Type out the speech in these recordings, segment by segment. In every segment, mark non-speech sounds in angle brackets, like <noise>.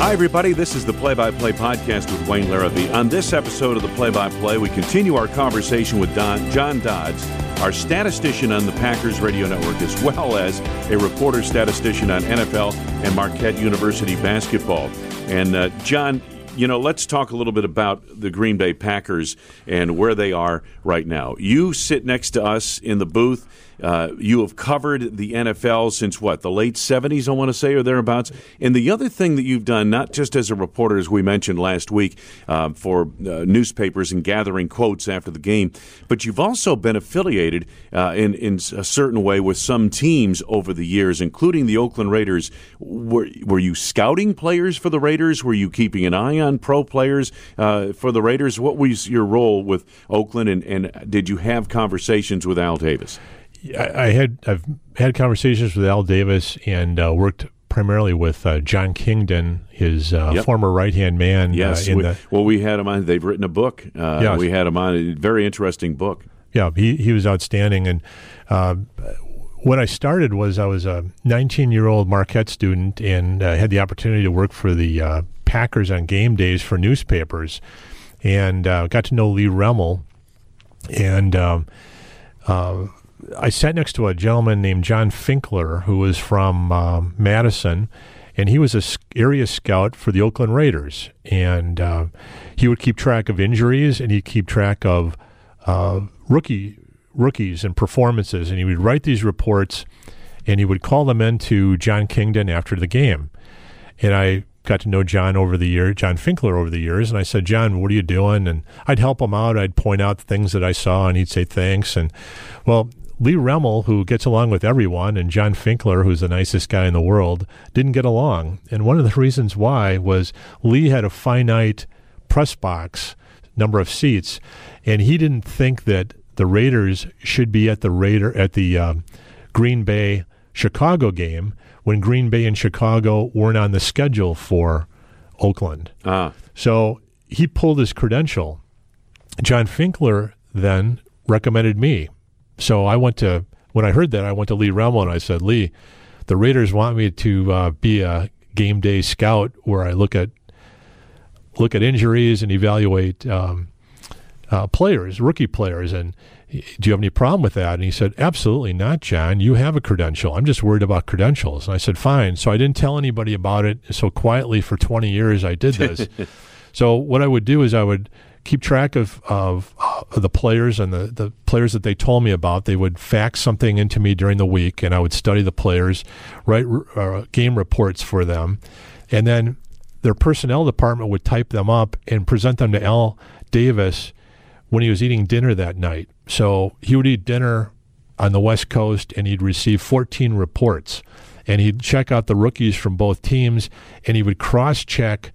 Hi, everybody. This is the Play by Play podcast with Wayne Larrivee. On this episode of the Play by Play, we continue our conversation with Don, John Dodds, our statistician on the Packers Radio Network, as well as a reporter statistician on NFL and Marquette University basketball. And, uh, John, you know, let's talk a little bit about the Green Bay Packers and where they are right now. You sit next to us in the booth uh, you have covered the NFL since what, the late 70s, I want to say, or thereabouts. And the other thing that you've done, not just as a reporter, as we mentioned last week, uh, for uh, newspapers and gathering quotes after the game, but you've also been affiliated uh, in, in a certain way with some teams over the years, including the Oakland Raiders. Were, were you scouting players for the Raiders? Were you keeping an eye on pro players uh, for the Raiders? What was your role with Oakland, and, and did you have conversations with Al Davis? I, I had I've had conversations with Al Davis and uh, worked primarily with uh, John Kingdon, his uh, yep. former right hand man. Uh, yes, we, the, well, we had him on. They've written a book. Uh, yes. we had him on. A very interesting book. Yeah, he he was outstanding. And uh, when I started was I was a 19 year old Marquette student and had the opportunity to work for the Packers on game days for newspapers, and got to know Lee Remmel, and. Um, I sat next to a gentleman named John Finkler, who was from um, Madison, and he was a area scout for the Oakland Raiders. And uh, he would keep track of injuries and he'd keep track of uh, rookie rookies and performances. And he would write these reports and he would call them in to John Kingdon after the game. And I got to know John over the year, John Finkler over the years, and I said, John, what are you doing? And I'd help him out. I'd point out things that I saw, and he'd say thanks. And well, Lee Remmel, who gets along with everyone, and John Finkler, who's the nicest guy in the world, didn't get along. And one of the reasons why was Lee had a finite press box number of seats, and he didn't think that the Raiders should be at the Raider at the um, Green Bay Chicago game when Green Bay and Chicago weren't on the schedule for Oakland. Ah. So he pulled his credential. John Finkler then recommended me so I went to when I heard that I went to Lee Remmel and I said, Lee, the Raiders want me to uh, be a game day scout where I look at look at injuries and evaluate um, uh, players, rookie players, and do you have any problem with that? And he said, absolutely not, John. You have a credential. I'm just worried about credentials. And I said, fine. So I didn't tell anybody about it. So quietly for 20 years, I did this. <laughs> so what I would do is I would keep track of, of, of the players and the, the players that they told me about. They would fax something into me during the week, and I would study the players, write uh, game reports for them, and then their personnel department would type them up and present them to Al Davis when he was eating dinner that night. So he would eat dinner on the West Coast, and he'd receive 14 reports, and he'd check out the rookies from both teams, and he would cross check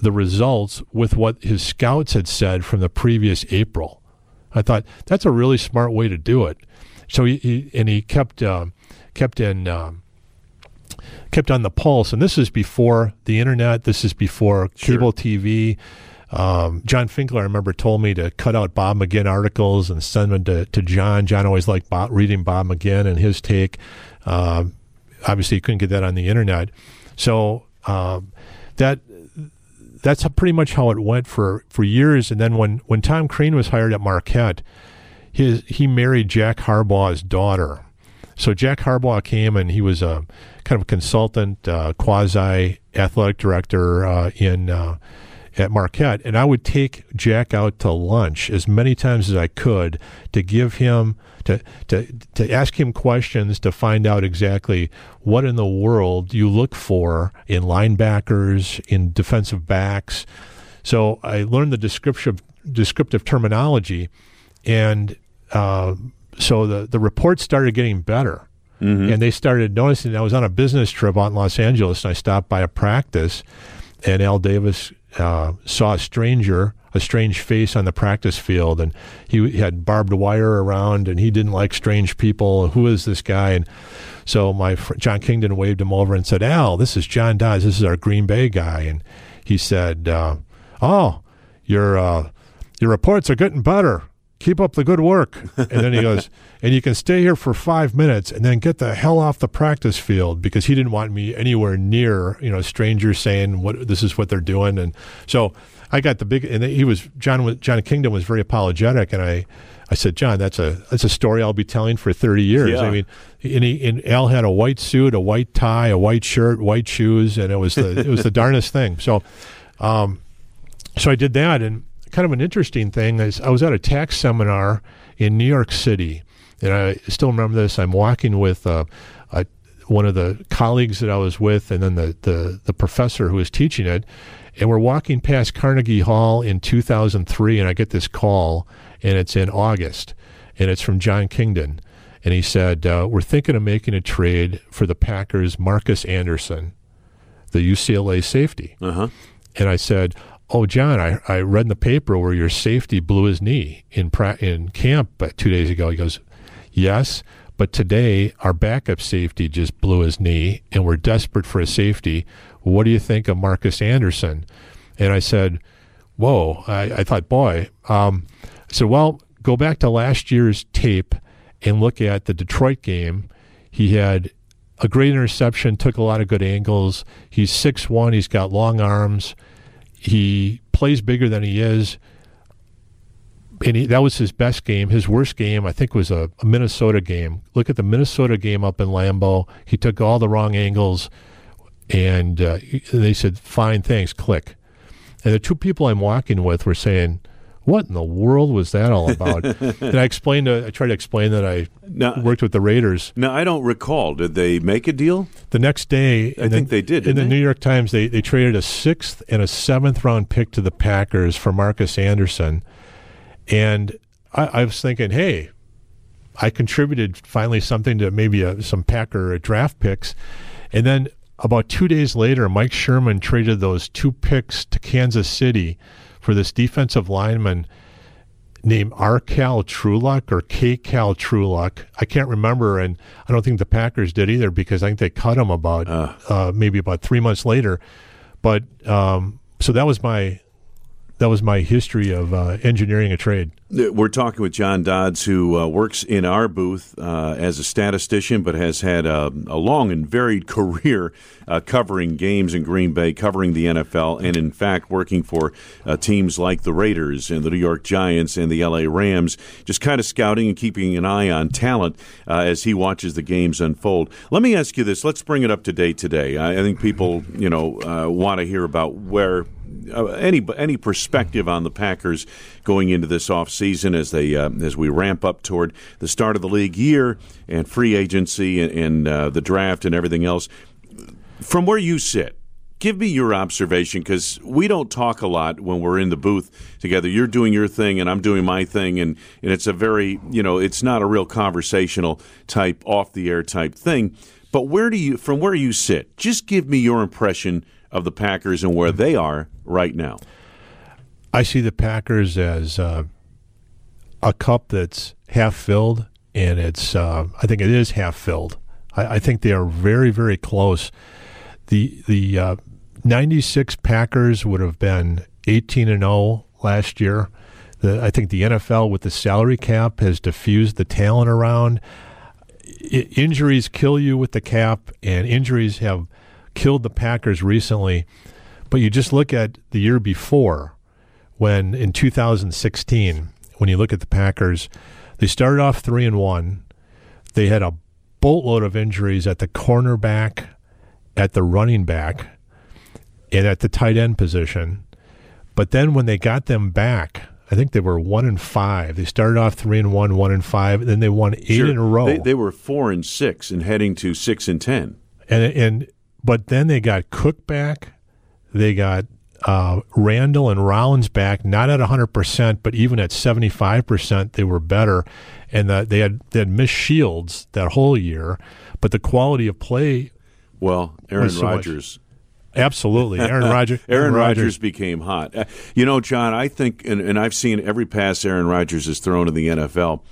the results with what his scouts had said from the previous April. I thought that's a really smart way to do it. So he, he and he kept uh, kept in um, kept on the pulse. And this is before the internet. This is before cable. TV. Um, John Finkler, I remember, told me to cut out Bob McGinn articles and send them to, to John. John always liked Bob, reading Bob McGinn and his take. Uh, obviously, you couldn't get that on the internet. So um, that that's pretty much how it went for, for years. And then when, when Tom Crean was hired at Marquette, his, he married Jack Harbaugh's daughter. So Jack Harbaugh came and he was a kind of a consultant, uh, quasi athletic director uh, in uh, at Marquette, and I would take Jack out to lunch as many times as I could to give him to to to ask him questions to find out exactly what in the world you look for in linebackers, in defensive backs. So I learned the descriptive descriptive terminology, and uh, so the the reports started getting better. Mm-hmm. And they started noticing. I was on a business trip out in Los Angeles, and I stopped by a practice, and Al Davis uh, saw a stranger, a strange face on the practice field, and he had barbed wire around, and he didn't like strange people. Who is this guy? And so my fr- John Kingdon waved him over and said, "Al, this is John Dodds. This is our Green Bay guy." And he said, uh, "Oh, your uh, your reports are getting better." Keep up the good work. And then he goes, <laughs> and you can stay here for five minutes and then get the hell off the practice field because he didn't want me anywhere near, you know, strangers saying what this is what they're doing. And so I got the big, and he was, John, John Kingdon was very apologetic. And I, I said, John, that's a, that's a story I'll be telling for 30 years. Yeah. I mean, and, he, and Al had a white suit, a white tie, a white shirt, white shoes, and it was the, it was the <laughs> darnest thing. So, um, so I did that, and kind of an interesting thing is I was at a tax seminar in New York City, and I still remember this. I'm walking with uh, a, one of the colleagues that I was with, and then the, the the professor who was teaching it, and we're walking past Carnegie Hall in 2003, and I get this call, and it's in August, and it's from John Kingdon, and he said uh, we're thinking of making a trade for the Packers' Marques Anderson, the UCLA safety. Uh huh. And I said, "Oh, John, I, I read in the paper where your safety blew his knee in pra- in camp uh, two days ago." He goes, "Yes, but today our backup safety just blew his knee, and we're desperate for a safety. What do you think of Marques Anderson?" And I said, "Whoa!" I, I thought, "Boy," um, I said, "Well, go back to last year's tape and look at the Detroit game. He had." A great interception, took a lot of good angles. He's six one. He's got long arms he plays bigger than he is. And he, that was his best game. His worst game, I think, was a, a, Minnesota game. Look at the Minnesota game up in Lambeau. He took all the wrong angles, and uh, they said, "Fine, thanks." Click. And the two people I'm walking with were saying, "What in the world was that all about?" <laughs> and I explained. To, I tried to explain that I Now- worked with the Raiders. Now I don't recall. Did they make a deal? The next day, I in think the, they did, In the they? New York Times, they, they traded a sixth and a seventh round pick to the Packers for Marques Anderson. And I, I was thinking, hey, I contributed finally something to maybe a, some Packer draft picks. And then about two days later, Mike Sherman traded those two picks to Kansas City for this defensive lineman named R. Cal Truluck or K. Cal Truluck. I can't remember, and I don't think the Packers did either because I think they cut him about uh, maybe about three months later. But um, so that was my that was my history of uh, engineering a trade. We're talking with John Dodds, who uh, works in our booth uh, as a statistician, but has had a, a long and varied <laughs> career uh, covering games in Green Bay, covering the NFL, and in fact working for uh, teams like the Raiders and the New York Giants and the LA Rams, just kind of scouting and keeping an eye on talent uh, as he watches the games unfold. Let me ask you this: Let's bring it up to date today. I, I think people, you know, uh, want to hear about where uh, any any perspective on the Packers going into this offseason as they uh, as we ramp up toward the start of the league year and free agency and, and uh, the draft and everything else. From where you sit, give me your observation because we don't talk a lot when we're in the booth together. You're doing your thing and I'm doing my thing, and, and it's a very you know it's not a real conversational type off the air type thing. But where do you from where you sit? Just give me your impression of the Packers and where they are right now. I see the Packers as uh, a cup that's half filled, and it's uh, I think it is half filled. I, I think they are very very close. The the uh, '96 Packers would have been 18 and 0 last year. The, I think the NFL with the salary cap has diffused the talent around. I, injuries kill you with the cap, and injuries have killed the Packers recently. But you just look at the year before, when in 2016, when you look at the Packers, they started off three and one. They had a boatload of injuries at the cornerback, at the running back, and at the tight end position. But then when they got them back, I think they were one and five. They started off three and one, one and five, and then they won eight Sure. in a row. They, they were four and six and heading to six and ten. and and but then they got Cook back, they got uh, Randall and Rollins back, not at hundred percent, but even at seventy five percent, they were better, and that they had they had missed Shields that whole year, but the quality of play, Well, Aaron so much. Rodgers. absolutely, Aaron <laughs> Rodgers, Aaron Rodgers became hot. Uh, You know, John, I think, and, and I've seen every pass Aaron Rodgers has thrown in the NFL,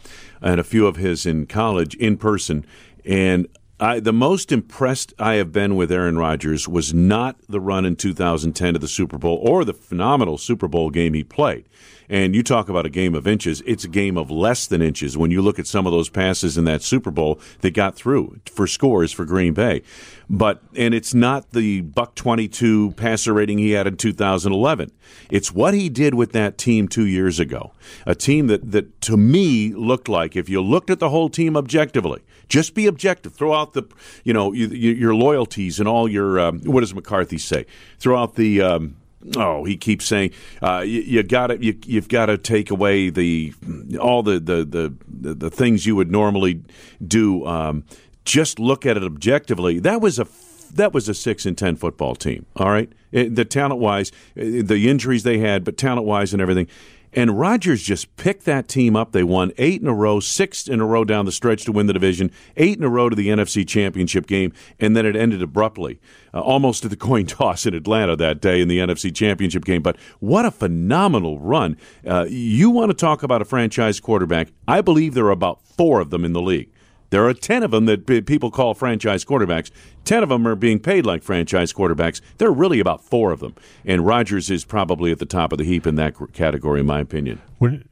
and a few of his in college in person, and I, the most impressed I have been with Aaron Rodgers was not the run in 2010 to the Super Bowl or the phenomenal Super Bowl game he played. And you talk about a game of inches, it's a game of less than inches when you look at some of those passes in that Super Bowl that got through for scores for Green Bay. But and it's not the buck 22 passer rating he had in 2011. It's what he did with that team 2 years ago. A team that that to me looked like if you looked at the whole team objectively, just be objective. Throw out the, you know, your loyalties and all your. Um, what does McCarthy say? Throw out the. Um, oh, he keeps saying uh, you, you got to you, you've got to take away the all the the, the the things you would normally do. Um, just look at it objectively. That was a that was a six and ten football team. All right, the talent wise, the injuries they had, but talent wise and everything. And Rodgers just picked that team up. They won eight in a row, six in a row down the stretch to win the division, eight in a row to the NFC Championship game, and then it ended abruptly, uh, almost to the <laughs> coin toss in Atlanta that day in the NFC Championship game. But what a phenomenal run. Uh, you want to talk about a franchise quarterback? I believe there are about four of them in the league. There are 10 of them that people call franchise quarterbacks. 10 of them are being paid like franchise quarterbacks. There are really about four of them. And Rodgers is probably at the top of the heap in that category, in my opinion. We're,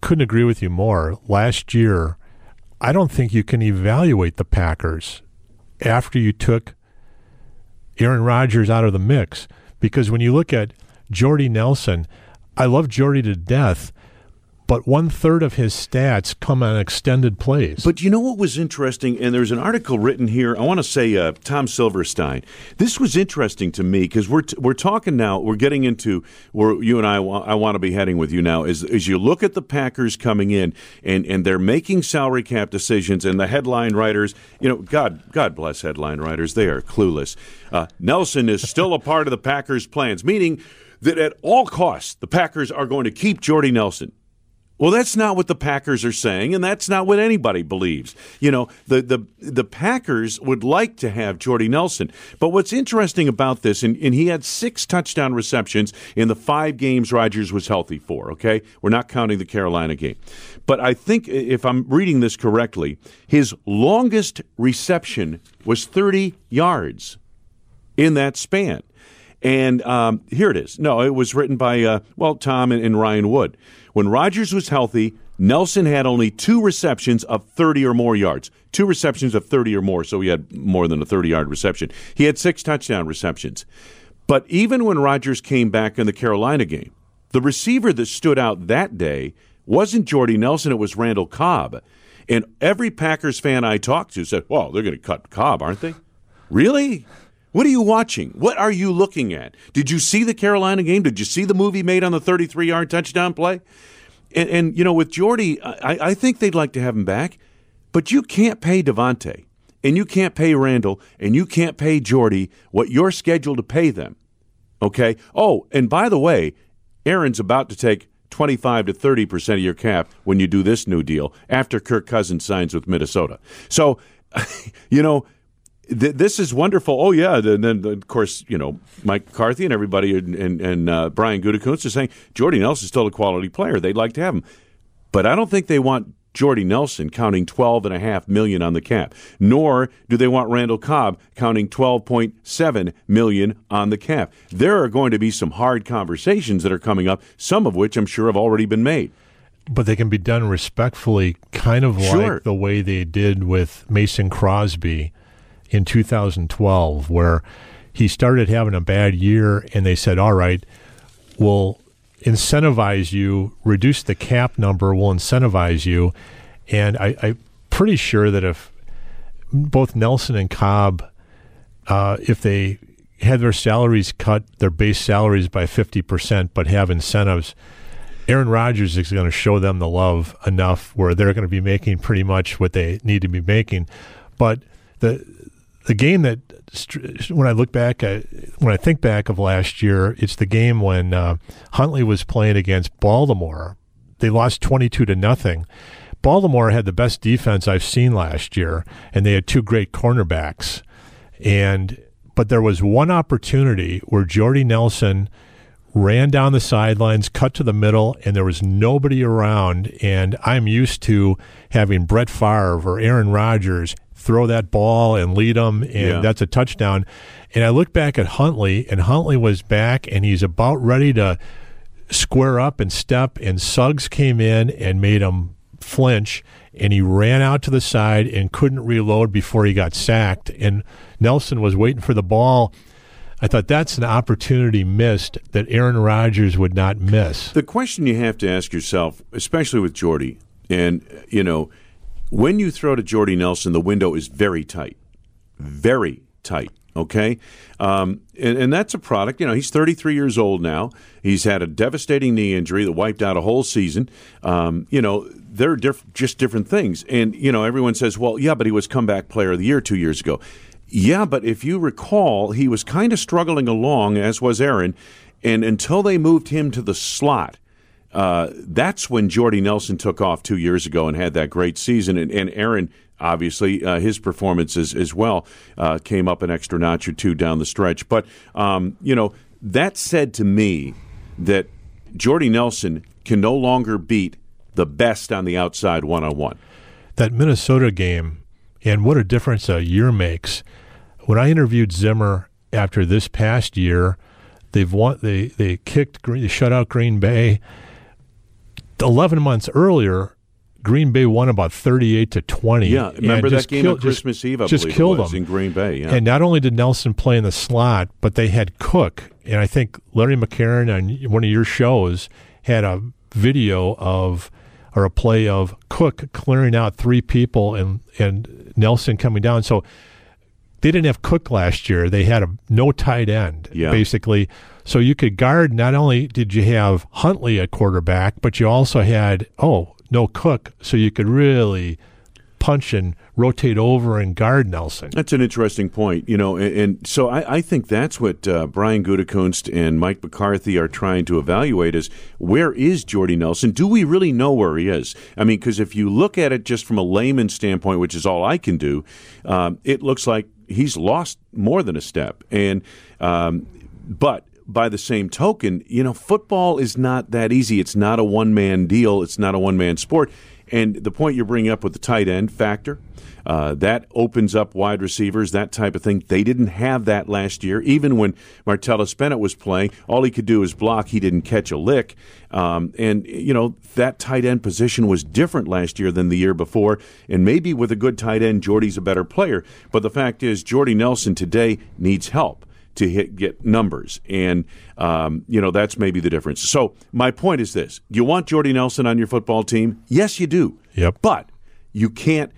couldn't agree with you more. Last year, I don't think you can evaluate the Packers after you took Aaron Rodgers out of the mix. Because when you look at Jordy Nelson, I love Jordy to death, but one third of his stats come on extended plays. But you know what was interesting? And there's an article written here. I want to say uh, Tom Silverstein. This was interesting to me because we're t- we're talking now. We're getting into where you and I I want to be heading with you now. Is as you look at the Packers coming in and and they're making salary cap decisions, and the headline writers, you know, God God bless headline writers, they are clueless. Uh, Nelson is still a part of the Packers' plans, meaning that at all costs the Packers are going to keep Jordy Nelson. Well, that's not what the Packers are saying, and that's not what anybody believes. You know, the the the Packers would like to have Jordy Nelson, but what's interesting about this, and, and he had six touchdown receptions in the five games Rodgers was healthy for. Okay, we're not counting the Carolina game, but I think if I'm reading this correctly, his longest reception was 30 yards in that span. And um, here it is. No, it was written by, uh, well, Tom and, and Ryan Wood. When Rodgers was healthy, Nelson had only two receptions of 30 or more yards. Two receptions of 30 or more, so he had more than a 30 yard reception. He had six touchdown receptions. But even when Rodgers came back in the Carolina game, the receiver that stood out that day wasn't Jordy Nelson, it was Randall Cobb. And every Packers fan I talked to said, well, they're going to cut Cobb, aren't they? Really? What are you watching? What are you looking at? Did you see the Carolina game? Did you see the movie made on the 33 yard touchdown play? And, and, you know, with Jordy, I, I think they'd like to have him back, but you can't pay Davante, and you can't pay Randall, and you can't pay Jordy what you're scheduled to pay them. Okay? Oh, and by the way, Aaron's about to take 25 to 30% of your cap when you do this new deal after Kirk Cousins signs with Minnesota. So, <laughs> you know, th- this is wonderful. Oh yeah, and then of course you know Mike McCarthy and everybody and and, and uh, Brian Gutekunst are saying Jordy Nelson's still a quality player. They'd like to have him, but I don't think they want Jordy Nelson counting twelve and a half million on the cap, nor do they want Randall Cobb counting twelve point seven million on the cap. There are going to be some hard conversations that are coming up, some of which I'm sure have already been made but they can be done respectfully, kind of sure. like the way they did with Mason Crosby in 2012 where he started having a bad year and they said, all right, we'll incentivize you, reduce the cap number, we'll incentivize you. And I, I'm pretty sure that if both Nelson and Cobb, uh, if they had their salaries cut, their base salaries by 50%, but have incentives, Aaron Rodgers is going to show them the love enough where they're going to be making pretty much what they need to be making. But the the game that when I look back, at, when I think back of last year, it's the game when uh, Hundley was playing against Baltimore. They lost twenty-two to nothing. Baltimore had the best defense I've seen last year, and they had two great cornerbacks. And but there was one opportunity where Jordy Nelson ran down the sidelines, cut to the middle, and there was nobody around. And I'm used to having Brett Favre or Aaron Rodgers throw that ball and lead them, and Yeah. that's a touchdown. And I look back at Hundley, and Hundley was back, and he's about ready to square up and step, and Suggs came in and made him flinch, and he ran out to the side and couldn't reload before he got sacked. And Nelson was waiting for the ball. I thought that's an opportunity missed that Aaron Rodgers would not miss. The question you have to ask yourself, especially with Jordy, and you know, when you throw to Jordy Nelson, the window is very tight, very tight. Okay, um, and, and that's a product. You know, he's 33 years old now. He's had a devastating knee injury that wiped out a whole season. Um, you know, they're diff- just different things. And you know, everyone says, "Well, yeah, but he was comeback player of the year two years ago." Yeah, but if you recall, he was kind of struggling along, as was Aaron, and until they moved him to the slot. Uh, that's when Jordy Nelson took off two years ago and had that great season. And, and Aaron, obviously, uh, his performances as well uh, came up an extra notch or two down the stretch. But, um, you know, that said to me that Jordy Nelson can no longer beat the best on the outside one on one. that Minnesota game and what a difference a year makes. When I interviewed Zimmer after this past year, they've won. They they kicked Green, they shut out Green Bay. Eleven months earlier, Green Bay won about thirty-eight to twenty. Yeah, remember that just game kill- on Christmas Eve? I just believe killed them in Green Bay. Yeah. And not only did Nelson play in the slot, but they had Cook, and I think Larry McCarren on one of your shows had a video of or a play of Cook clearing out three people and and Nelson coming down. So they didn't have Cook last year. They had a no tight end Yeah. basically. So you could guard. Not only did you have Hundley at quarterback, but you also had oh no Cook, so you could really punch and rotate over and guard Nelson. That's an interesting point, you know, and, and so I, I think that's what uh, Brian Gutekunst and Mike McCarthy are trying to evaluate: is where is Jordy Nelson? Do we really know where he is? I mean, because if you look at it just from a layman standpoint, which is all I can do, um, it looks like he's lost more than a step, and um, but. By the same token, you know, football is not that easy. It's not a one man deal. It's not a one man sport. And the point you're bringing up with the tight end factor, uh, that opens up wide receivers, that type of thing. They didn't have that last year. Even when Martellus Bennett was playing, all he could do was block. He didn't catch a lick. Um, and, you know, that tight end position was different last year than the year before. And maybe with a good tight end, Jordy's a better player. But the fact is, Jordy Nelson today needs help to hit get numbers, and um, you know that's maybe the difference. So my point is this: you want Jordy Nelson on your football team? Yes, you do. Yep. But you can't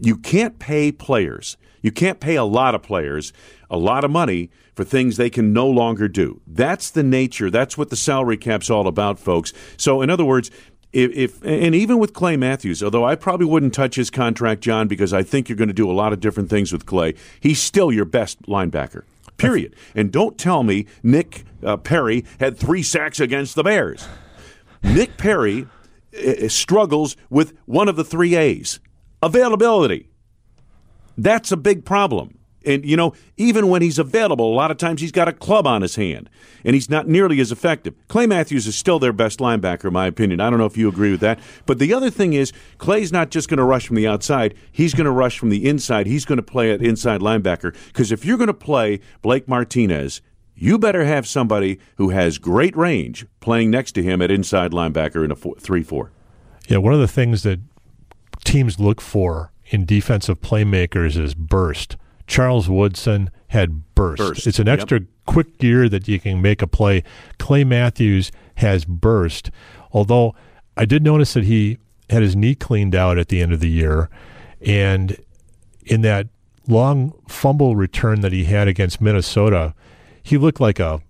you can't pay players. You can't pay a lot of players a lot of money for things they can no longer do. That's the nature. That's what the salary cap's all about, folks. So in other words. If, if and even with Clay Matthews, although I probably wouldn't touch his contract, John, because I think you're going to do a lot of different things with Clay. He's still your best linebacker. Period. And don't tell me Nick uh, Perry had three sacks against the Bears. Nick Perry uh, struggles with one of the three A's availability. That's a big problem. And, you know, even when he's available, a lot of times he's got a club on his hand and he's not nearly as effective. Clay Matthews is still their best linebacker, in my opinion. I don't know if you agree with that. But the other thing is, Clay's not just going to rush from the outside, he's going to rush from the inside. He's going to play at inside linebacker. Because if you're going to play Blake Martinez, you better have somebody who has great range playing next to him at inside linebacker in a 3 4. Yeah, one of the things that teams look for in defensive playmakers is burst. Charles Woodson had burst. Burst, It's an yep. extra quick gear that you can make a play. Clay Matthews has burst. Although I did notice that he had his knee cleaned out at the end of the year, and in that long fumble return that he had against Minnesota, he looked like a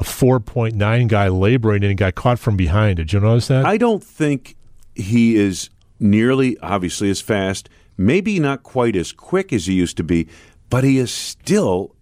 a 4.9 guy laboring and he got caught from behind. Did you notice that? I don't think he is nearly, obviously, as fast, maybe not quite as quick as he used to be, but he is still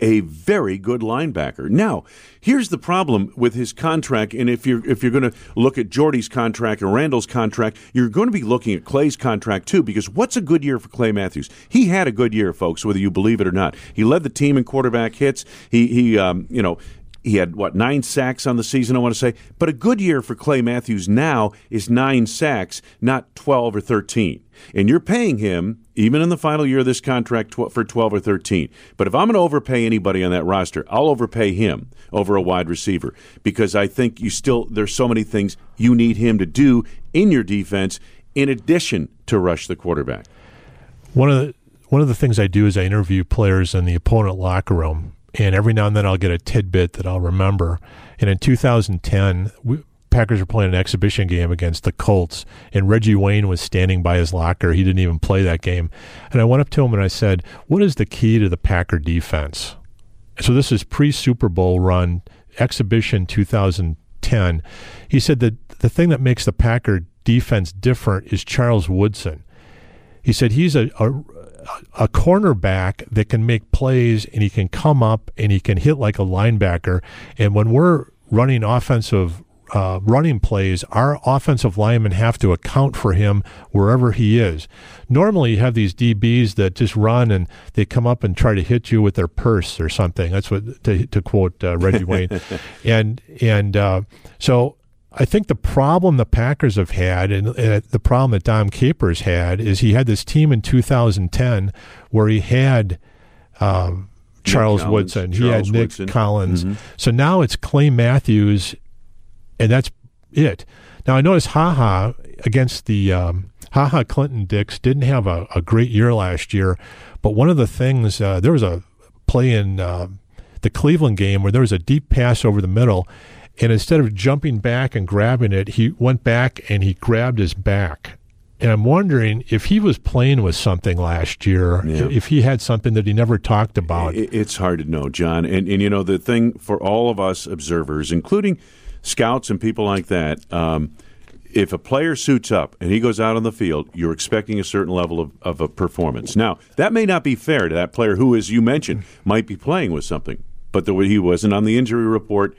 a very good linebacker. Now, here's the problem with his contract, and if you're if you're going to look at Jordy's contract or Randall's contract, you're going to be looking at Clay's contract too. Because what's a good year for Clay Matthews? He had a good year, folks, whether you believe it or not. He led the team in quarterback hits. He he um, you know he had what nine sacks on the season. I want to say, but a good year for Clay Matthews now is nine sacks, not twelve or thirteen. And you're paying him even in the final year of this contract tw- for twelve or thirteen. But if I'm going to overpay anybody on that roster, I'll overpay him over a wide receiver because I think you still there's so many things you need him to do in your defense in addition to rush the quarterback. One of the one of the things I do is I interview players in the opponent locker room and every now and then I'll get a tidbit that I'll remember. And in 2010, we, Packers were playing an exhibition game against the Colts, and Reggie Wayne was standing by his locker. He didn't even play that game. And I went up to him and I said, What is the key to the Packer defense? So this is pre Super Bowl run, exhibition 2010. He said that the thing that makes the Packer defense different is Charles Woodson. He said he's a, a, a cornerback that can make plays and he can come up and he can hit like a linebacker. And when we're running offensive uh, running plays, our offensive linemen have to account for him wherever he is. Normally, you have these DBs that just run and they come up and try to hit you with their purse or something. That's what to, to quote uh, Reggie Wayne, <laughs> and and uh, so I think the problem the Packers have had, and uh, the problem that Dom Capers had, is he had this team in 2010 where he had um, Charles Collins, Woodson, he had Nick Woodson. Collins. Mhm. So now it's Clay Matthews, and that's it. Now I noticed Ha Ha against the um, Ha Ha Clinton Dix didn't have a, a great year last year, but one of the things uh, there was a play in uh, the Cleveland game where there was a deep pass over the middle, and instead of jumping back and grabbing it, he went back and he grabbed his back. And I'm wondering if he was playing with something last year, Yeah. if he had something that he never talked about. It's hard to know, John. And, and you know, the thing for all of us observers, including scouts and people like that, um, if a player suits up and he goes out on the field, you're expecting a certain level of, of a performance. Now, that may not be fair to that player who, as you mentioned, might be playing with something, but the way he wasn't on the injury report.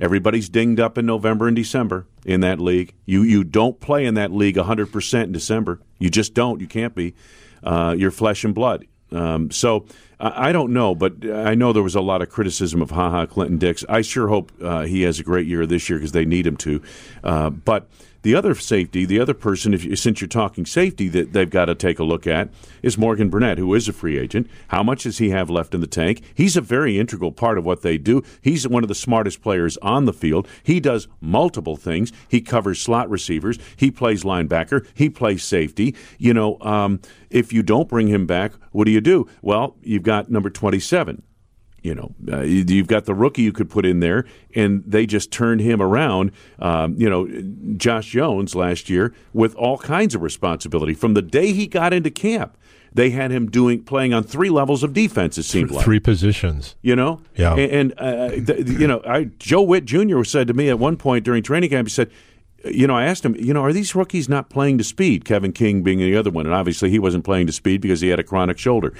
Everybody's dinged up in November and December in that league. You you don't play in that league 100% in December. You just don't. You can't be. Uh, you're flesh and blood. Um, so I, don't know, but I know there was a lot of criticism of Ha Ha Clinton Dix. I sure hope uh, he has a great year this year because they need him to. Uh, but the other safety, the other person, if you, since you're talking safety, that they've got to take a look at is Morgan Burnett, who is a free agent. How much does he have left in the tank? He's a very integral part of what they do. He's one of the smartest players on the field. He does multiple things. He covers slot receivers. He plays linebacker. He plays safety. You know, um, if you don't bring him back, what do you do? Well, you've got number 27 you know, uh, you- you've got the rookie you could put in there, and they just turned him around. Um, you know, Josh Jones last year with all kinds of responsibility from the day he got into camp. They had him doing playing on three levels of defense. It seemed like Three positions. you know, Yeah. And, and uh, th- you know, I Joe Whitt Jr. said to me at one point during training camp, he said. You know, I asked him, you know, are these rookies not playing to speed? Kevin King being the other one. And obviously he wasn't playing to speed because he had a chronic shoulder.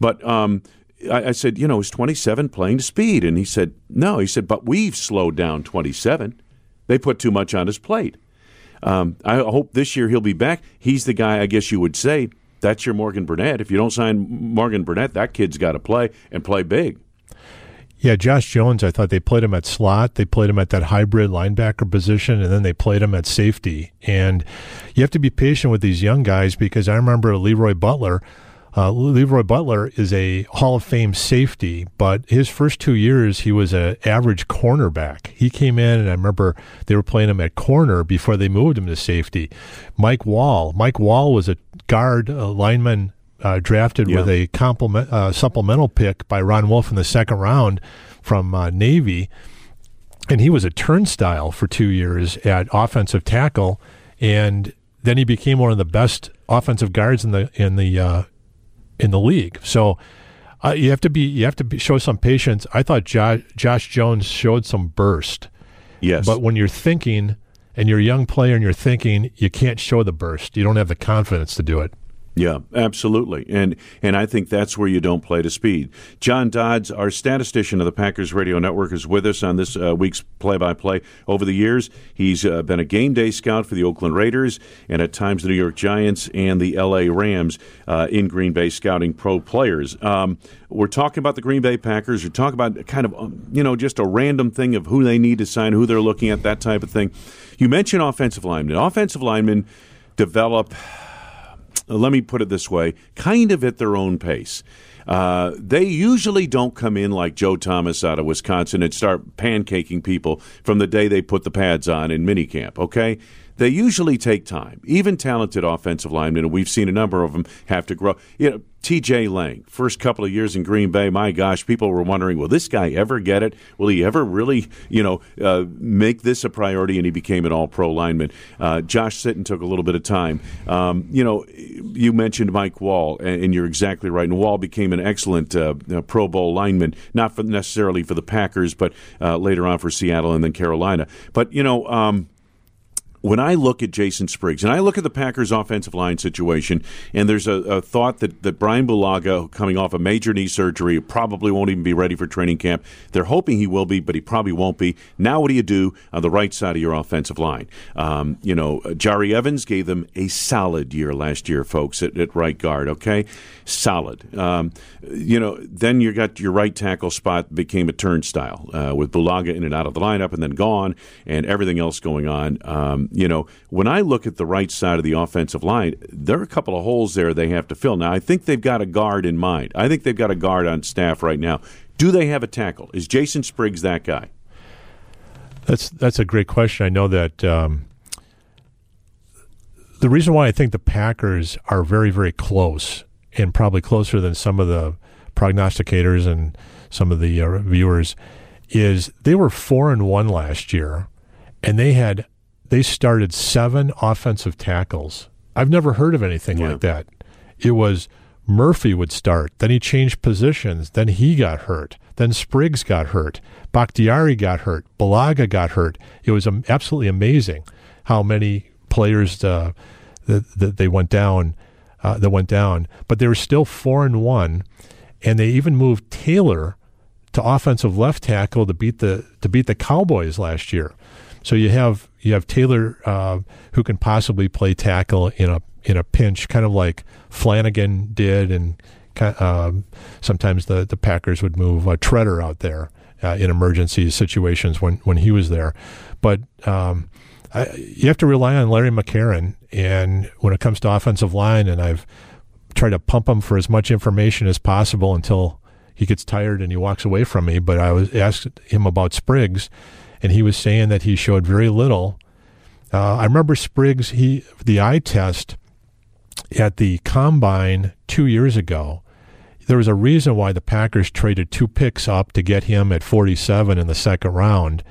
But um, I, I said, you know, is 27 playing to speed? And he said, no. He said, but we've slowed down 27. They put too much on his plate. Um, I hope this year he'll be back. He's the guy, I guess you would say, that's your Morgan Burnett. If you don't sign Morgan Burnett, that kid's got to play and play big. Yeah, Josh Jones, I thought they played him at slot. They played him at that hybrid linebacker position, and then they played him at safety. And you have to be patient with these young guys because I remember Leroy Butler. Uh, Leroy Butler is a Hall of Fame safety, but his first two years he was an average cornerback. He came in, and I remember they were playing him at corner before they moved him to safety. Mike Wahle, Mike Wahle was a guard a lineman uh, drafted Yeah. with a complement, uh, supplemental pick by Ron Wolf in the second round from uh, Navy, and he was a turnstile for two years at offensive tackle, and then he became one of the best offensive guards in the in the uh, in the league. So. Uh, you have to be. You have to be, show some patience. I thought Josh, Josh Jones showed some burst, Yes. but when you're thinking and you're a young player and you're thinking, you can't show the burst. You don't have the confidence to do it. Yeah, absolutely. And and I think that's where you don't play to speed. John Dodds, our statistician of the Packers Radio Network, is with us on this uh, week's play by play. Over the years, he's uh, been a game day scout for the Oakland Raiders and at times the New York Giants and the LA Rams uh, in Green Bay scouting pro players. Um, we're talking about the Green Bay Packers. We're talking about kind of, um, you know, just a random thing of who they need to sign, who they're looking at, that type of thing. You mentioned offensive linemen. Offensive linemen develop let me put it this way, kind of at their own pace. Uh, they usually don't come in like Joe Thomas out of Wisconsin and start pancaking people from the day they put the pads on in minicamp, okay? They usually take time. Even talented offensive linemen, and we've seen a number of them have to grow. You know, TJ Lang, first couple of years in Green Bay, my gosh, people were wondering, will this guy ever get it? Will he ever really, you know, uh, make this a priority? And he became an all pro lineman. Uh, Josh Sitton took a little bit of time. Um, you know, you mentioned Mike Wahle, and, you're exactly right. And Wahle became an excellent uh, Pro Bowl lineman, not for necessarily for the Packers, but uh, later on for Seattle and then Carolina. But, you know, um, when I look at Jason Spriggs and I look at the Packers' offensive line situation, and there's a, a, thought that, that Brian Bulaga, coming off a major knee surgery, probably won't even be ready for training camp. They're hoping he will be, but he probably won't be. Now, what do you do on the right side of your offensive line? Um, you know, Jahri Evans gave them a solid year last year, folks, at, at right guard, okay? Solid. Um, you know, then you got your right tackle spot became a turnstile uh, with Bulaga in and out of the lineup and then gone, and everything else going on. Um, you know, when I look at the right side of the offensive line, there are a couple of holes there they have to fill. Now, I think they've got a guard in mind. I think they've got a guard on staff right now. Do they have a tackle? Is Jason Spriggs that guy? That's that's a great question. I know that um, the reason why I think the Packers are very very close and probably closer than some of the prognosticators and some of the uh, viewers is they were four and one last year, and they had they started seven offensive tackles. I've never heard of anything yeah. like that. It was Murphy would start, then he changed positions, then he got hurt, then Spriggs got hurt, Bakhtiari got hurt, Bulaga got hurt. It was absolutely amazing how many players uh, that, that they went down. Uh, that went down, but they were still four and one, and they even moved Taylor to offensive left tackle to beat the to beat the Cowboys last year. So you have you have Taylor uh, who can possibly play tackle in a in a pinch, kind of like Flanagan did, and um, sometimes the the Packers would move a Treader out there uh, in emergency situations when when he was there. But um, I, you have to rely on Larry McCarren, and when it comes to offensive line, and I've tried to pump him for as much information as possible until he gets tired and he walks away from me. But I was asked him about Spriggs and he was saying that he showed very little. Uh, I remember Spriggs, he the eye test at the combine two years ago. There was a reason why the Packers traded two picks up to get him at 47 in the second round,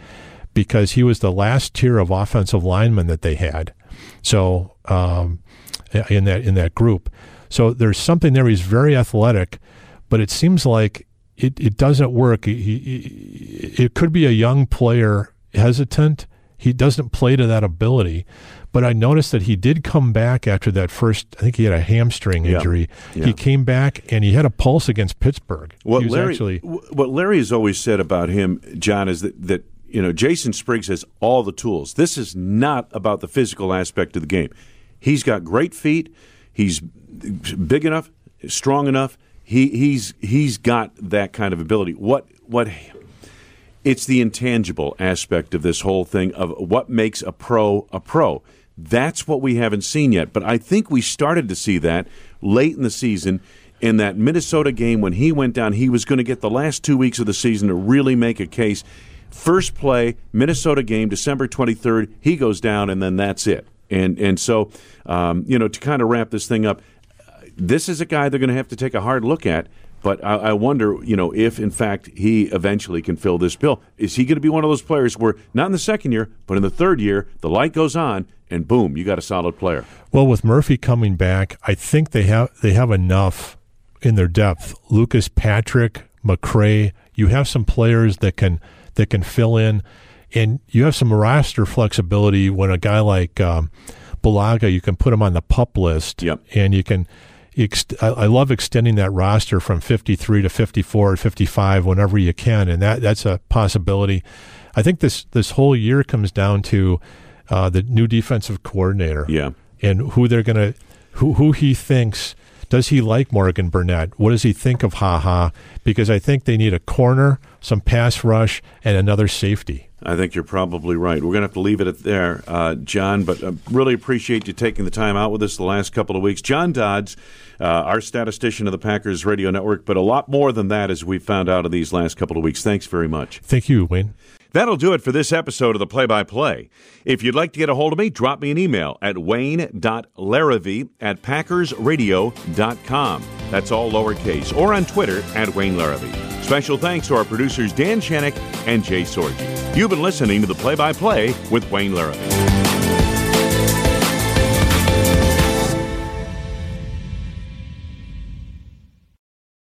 because he was the last tier of offensive linemen that they had. So um, in that in that group, so there's something there. He's very athletic, but it seems like it, it doesn't work. He, he, it could be a young player hesitant. He doesn't play to that ability. But I noticed that he did come back after that first. I think he had a hamstring injury. Yeah. Yeah. He came back and he had a pulse against Pittsburgh. What Larry, actually, what Larry has always said about him, John, is that that you know Jason Spriggs has all the tools. This is not about the physical aspect of the game. He's got great feet. He's big enough, strong enough he he's he's got that kind of ability. What what it's the intangible aspect of this whole thing of what makes a pro a pro. That's what we haven't seen yet, but I think we started to see that late in the season in that Minnesota game when he went down. He was going to get the last two weeks of the season to really make a case. First play, Minnesota game, December 23rd, he goes down, and then that's it. And and so, um, you know, to kind of wrap this thing up, this is a guy they're going to have to take a hard look at. But I, I, wonder, you know, if in fact he eventually can fill this bill. Is he going to be one of those players where not in the second year, but in the third year, the light goes on and boom, you got a solid player? Well, with Murphy coming back, I think they have they have enough in their depth. Lucas Patrick, McCray, you have some players that can that can fill in, and you have some roster flexibility when a guy like um, Bulaga, you can put him on the pup list, yep. and you can ex- I, I love extending that roster from 53 to 54 or 55 whenever you can, and that that's a possibility. I think this this whole year comes down to uh, the new defensive coordinator, Yeah. and who they're to who who he thinks. Does he like Morgan Burnett? What does he think of Ha Ha? Because I think they need a corner, some pass rush, and another safety. I think you're probably right. We're going to have to leave it at there, uh, John, but I really appreciate you taking the time out with us the last couple of weeks. John Dodds, uh, our statistician of the Packers Radio Network, but a lot more than that as we found out in these last couple of weeks. Thanks very much. Thank you, Wayne. That'll do it for this episode of the Play by Play. If you'd like to get a hold of me, drop me an email at wayne.larrivee at packersradio.com. That's all lowercase, or on Twitter at Wayne Larrivee. Special thanks to our producers Dan Shannick and Jay Sorgi. You've been listening to the Play by Play with Wayne Larrivee.